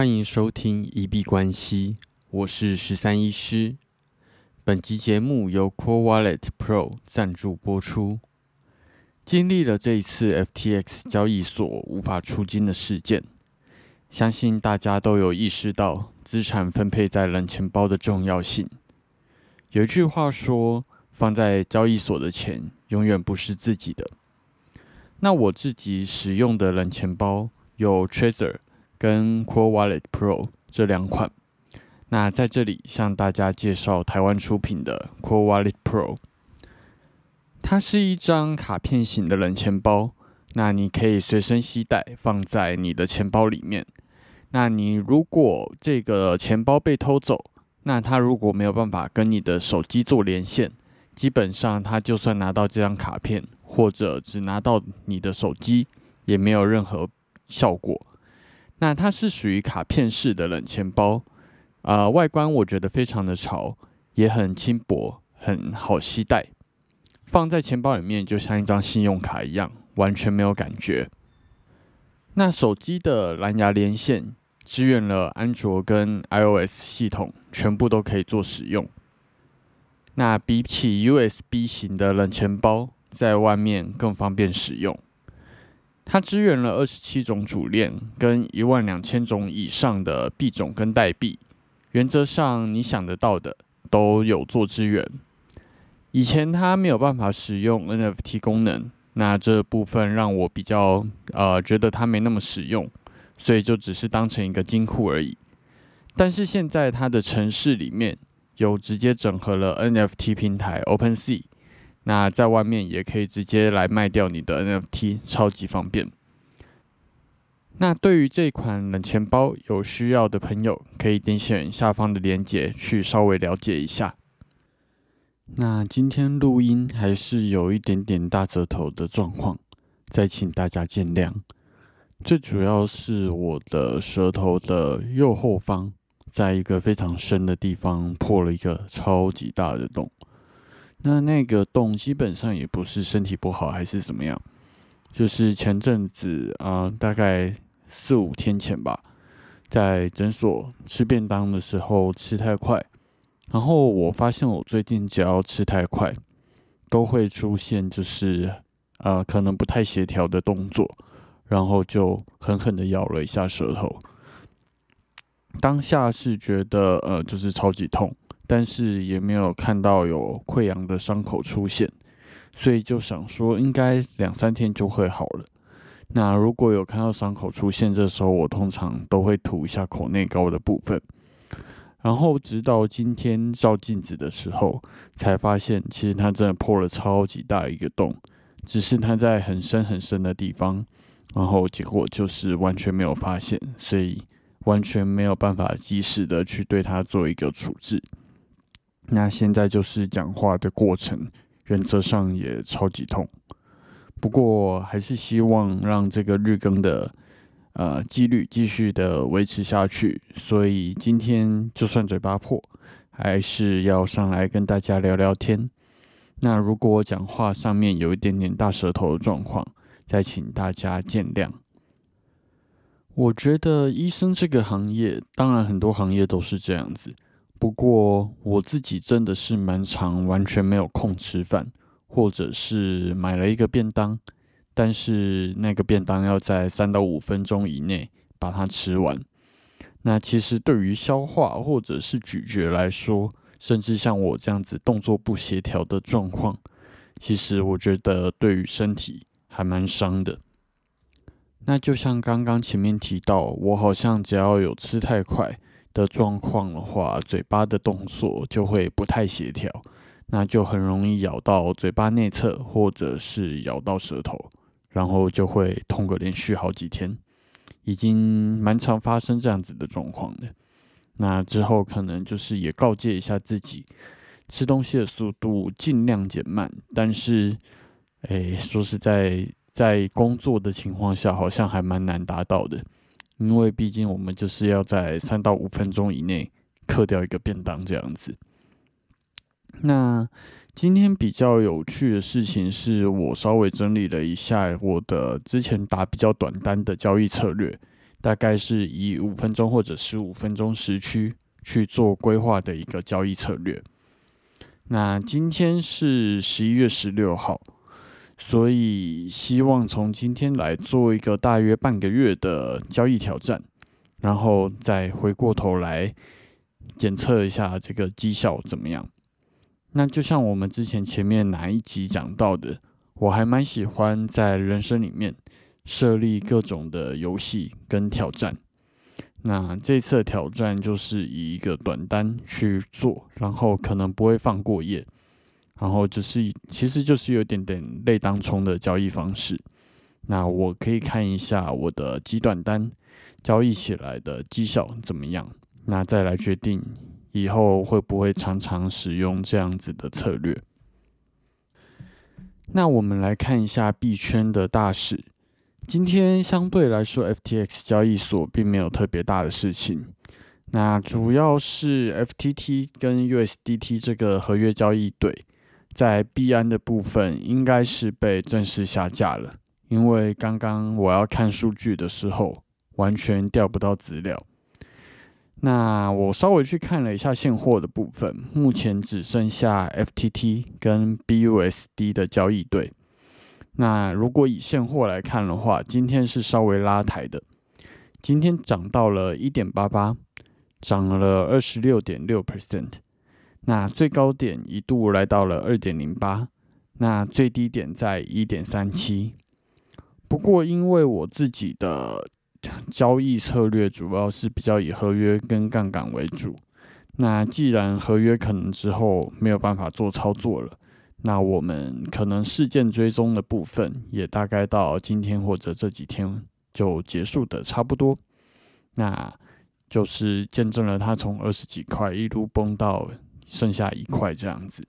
欢迎收听一币关系，我是十三医师。本集节目由 Core Wallet Pro 赞助播出。经历了这一次 FTX 交易所无法出金的事件，相信大家都有意识到资产分配在冷钱包的重要性。有一句话说：“放在交易所的钱永远不是自己的。”那我自己使用的冷钱包有 Trezor 跟 Core Wallet Pro 这两款。那在这里向大家介绍台湾出品的 Core Wallet Pro。它是一张卡片型的冷钱包，那你可以随身携带，放在你的钱包里面。那你如果这个钱包被偷走，那它如果没有办法跟你的手机做连线，基本上它就算拿到这张卡片，或者只拿到你的手机，也没有任何效果。那它是属于卡片式的冷钱包，啊，外观我觉得非常的潮，也很轻薄，很好携带。放在钱包里面就像一张信用卡一样，完全没有感觉。那手机的蓝牙连线支援了安卓跟 iOS 系统，全部都可以做使用。那比起 USB 型的冷钱包，在外面更方便使用。它支援了二十七种主链跟一万两千种以上的币种跟代币，原则上你想得到的都有做支援。以前它没有办法使用 NFT 功能，那这部分让我比较呃觉得它没那么实用，所以就只是当成一个金库而已。但是现在它的城市里面有直接整合了 NFT 平台 OpenSea，那在外面也可以直接来卖掉你的 NFT，超级方便。那对于这款冷钱包有需要的朋友，可以点选下方的链接去稍微了解一下。那今天录音还是有一点点大舌头的状况，再请大家见谅。最主要是我的舌头的右后方，在一个非常深的地方破了一个超级大的洞。那那个洞基本上也不是身体不好还是怎么样，就是前阵子啊，大概四五天前吧，在诊所吃便当的时候吃太快。然后我发现，我最近只要吃太快，都会出现就是呃可能不太协调的动作，然后就狠狠的咬了一下舌头。当下是觉得呃就是超级痛，但是也没有看到有溃疡的伤口出现，所以就想说应该两三天就会好了。那如果有看到伤口出现，这时候我通常都会涂一下口内膏的部分。然后直到今天照镜子的时候，才发现其实它真的破了超级大一个洞，只是它在很深很深的地方，然后结果就是完全没有发现，所以完全没有办法及时的去对它做一个处置。那现在就是讲话的过程，原则上也超级痛，不过还是希望让这个日更的。呃，几率继续的维持下去，所以今天就算嘴巴破，还是要上来跟大家聊聊天。那如果我讲话上面有一点点大舌头的状况，再请大家见谅。我觉得医生这个行业，当然很多行业都是这样子，不过我自己真的是蛮常，完全没有空吃饭，或者是买了一个便当。但是那个便当要在三到五分钟以内把它吃完。那其实对于消化或者是咀嚼来说，甚至像我这样子动作不协调的状况，其实我觉得对于身体还蛮伤的。那就像刚刚前面提到，我好像只要有吃太快的状况的话，嘴巴的动作就会不太协调，那就很容易咬到嘴巴内侧，或者是咬到舌头。然后就会痛个连续好几天，已经蛮常发生这样子的状况的。那之后可能就是也告诫一下自己，吃东西的速度尽量减慢。但是，哎，说实在，在工作的情况下，好像还蛮难达到的，因为毕竟我们就是要在三到五分钟以内刻掉一个便当这样子。那。今天比较有趣的事情是我稍微整理了一下我的之前打比较短单的交易策略，大概是以五分钟或者十五分钟时区去做规划的一个交易策略。那今天是十一月十六号，所以希望从今天来做一个大约半个月的交易挑战，然后再回过头来检测一下这个绩效怎么样。那就像我们之前前面哪一集讲到的，我还蛮喜欢在人生里面设立各种的游戏跟挑战。那这次挑战就是以一个短单去做，然后可能不会放过夜，然后就是其实就是有点点类当冲的交易方式。那我可以看一下我的极短单交易起来的绩效怎么样，那再来决定以后会不会常常使用这样子的策略。那我们来看一下币圈的大事。今天相对来说，FTX 交易所并没有特别大的事情。那主要是 FTT 跟 USDT 这个合约交易对，在币安的部分应该是被正式下架了，因为刚刚我要看数据的时候，完全调不到资料。那我稍微去看了一下现货的部分，目前只剩下 FTT 跟 BUSD 的交易对。那如果以现货来看的话，今天是稍微拉抬的，今天涨到了一点八八，涨了二十六点六 percent。那最高点一度来到了二点零八，那最低点在一点三七。不过因为我自己的交易策略主要是比较以合约跟杠杆为主，那既然合约可能之后没有办法做操作了。那我们可能事件追踪的部分也大概到今天或者这几天就结束的差不多，那就是见证了它从二十几块一路崩到剩下一块这样子。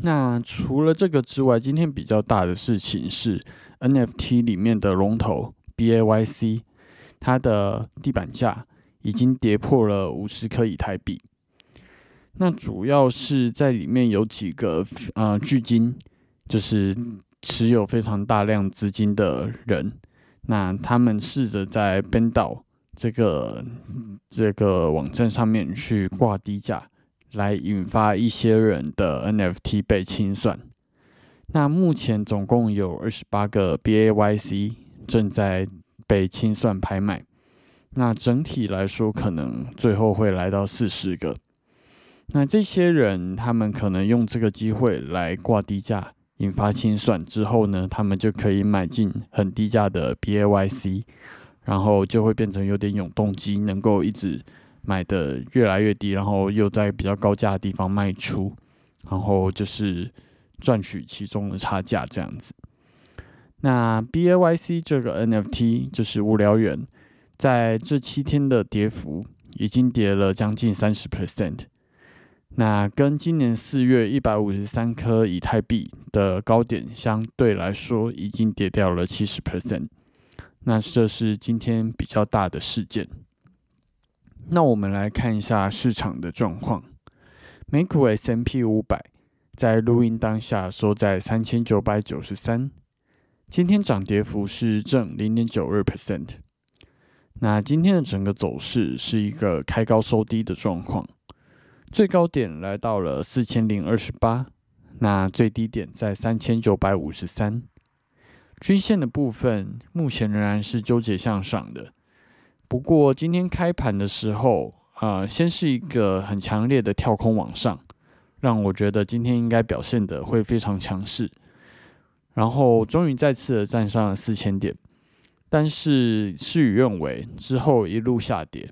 那除了这个之外，今天比较大的事情是 NFT 里面的龙头 BAYC，它的地板价已经跌破了五十颗以太币。那主要是在里面有几个呃巨金，就是持有非常大量资金的人，那他们试着在 b e n d 这个这个网站上面去挂低价，来引发一些人的 NFT 被清算。那目前总共有二十八个 BAYC 正在被清算拍卖，那整体来说可能最后会来到四十个。那这些人，他们可能用这个机会来挂低价，引发清算之后呢，他们就可以买进很低价的 BAYC，然后就会变成有点永动机，能够一直买的越来越低，然后又在比较高价的地方卖出，然后就是赚取其中的差价这样子。那 BAYC 这个 NFT 就是无聊猿，在这七天的跌幅已经跌了将近三十 percent。那跟今年四月一百五十三颗以太币的高点相对来说，已经跌掉了七十 percent。那这是今天比较大的事件。那我们来看一下市场的状况。美股 S M P 五百在录音当下收在三千九百九十三，今天涨跌幅是正零点九二 percent。那今天的整个走势是一个开高收低的状况。最高点来到了四千零二十八，那最低点在三千九百五十三。均线的部分目前仍然是纠结向上的，不过今天开盘的时候，呃，先是一个很强烈的跳空往上，让我觉得今天应该表现的会非常强势，然后终于再次的站上了四千点，但是事与愿违，之后一路下跌。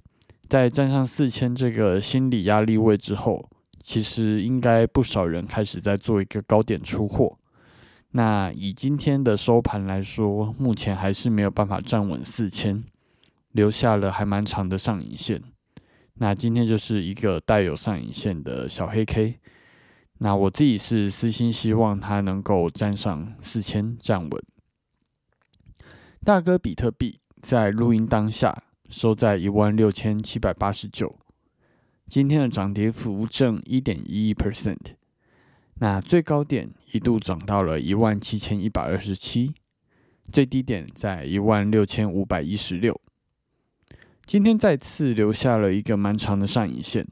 在站上四千这个心理压力位之后，其实应该不少人开始在做一个高点出货。那以今天的收盘来说，目前还是没有办法站稳四千，留下了还蛮长的上影线。那今天就是一个带有上影线的小黑 K。那我自己是私心希望它能够站上四千站稳。大哥比特币在录音当下。收在一万六千七百八十九，今天的涨跌幅正一点一一 percent，那最高点一度涨到了一万七千一百二十七，最低点在一万六千五百一十六，今天再次留下了一个蛮长的上影线。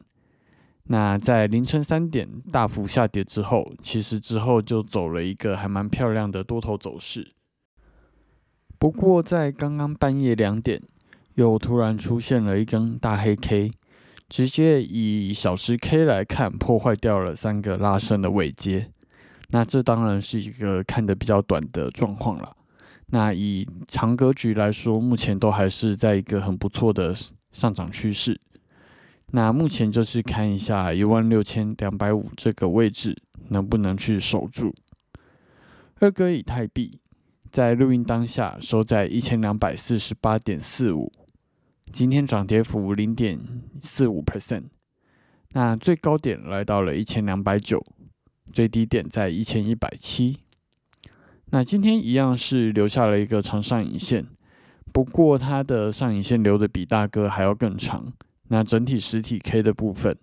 那在凌晨三点大幅下跌之后，其实之后就走了一个还蛮漂亮的多头走势。不过在刚刚半夜两点，又突然出现了一根大黑 K，直接以小时 K 来看，破坏掉了三个拉升的位阶。那这当然是一个看得比较短的状况了。那以长格局来说，目前都还是在一个很不错的上涨趋势。那目前就是看一下一万六千两百五这个位置能不能去守住。二哥以太币在录音当下收在一千两百四十八点四五，今天涨跌幅零点四五 percent。那最高点来到了一千两百九，最低点在一千一百七。那今天一样是留下了一个长上影线，不过它的上影线留的比大哥还要更长。那整体实体 K 的部分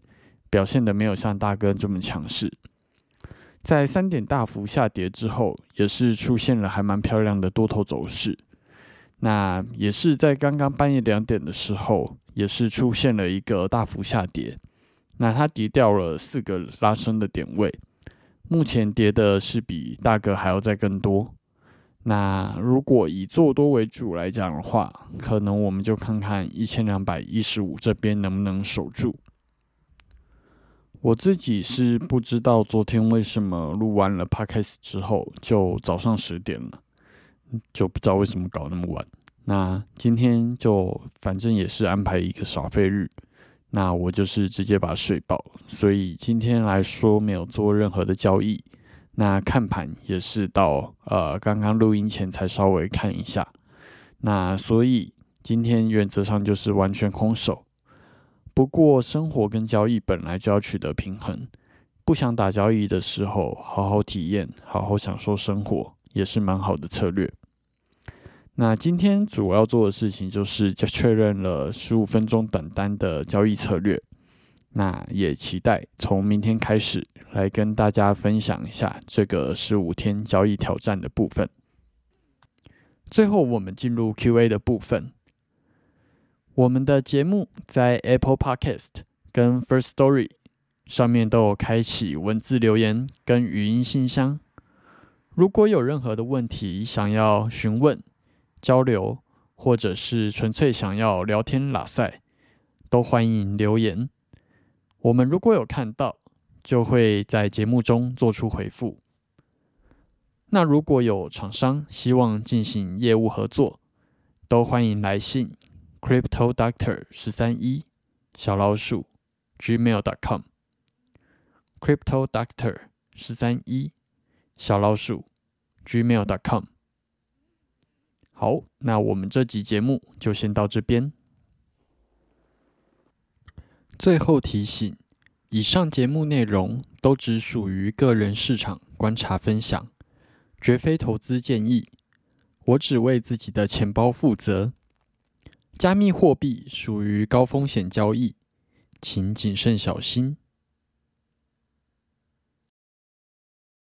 表现的没有像大哥这么强势，在三点大幅下跌之后，也是出现了还蛮漂亮的多头走势。那也是在刚刚半夜两点的时候，也是出现了一个大幅下跌。那它跌掉了四个拉升的点位，目前跌的是比大哥还要再更多。那如果以做多为主来讲的话，可能我们就看看一千两百一十五这边能不能守住。我自己是不知道昨天为什么录完了 podcast 之后就早上十点了，就不知道为什么搞那么晚。那今天就反正也是安排一个耍废日，那我就是直接把睡饱，所以今天来说没有做任何的交易。那看盘也是到呃刚刚录音前才稍微看一下，那所以今天原则上就是完全空手。不过生活跟交易本来就要取得平衡，不想打交易的时候，好好体验，好好享受生活，也是蛮好的策略。那今天主要做的事情就是 确认了十五分钟等单的交易策略。那也期待从明天开始来跟大家分享一下这个十五天交易挑战的部分。最后，我们进入 Q&A 的部分。我们的节目在 Apple Podcast 跟 First Story 上面都有开启文字留言跟语音信箱。如果有任何的问题想要询问、交流，或者是纯粹想要聊天拉赛，都欢迎留言。我们如果有看到，就会在节目中做出回复。那如果有厂商希望进行业务合作，都欢迎来信 crypto doctor 十三一小老鼠 gmail dot com crypto doctor 十三一小老鼠 gmail dot com。好，那我们这集节目就先到这边。最后提醒：以上节目内容都只属于个人市场观察分享，绝非投资建议。我只为自己的钱包负责。加密货币属于高风险交易，请谨慎小心。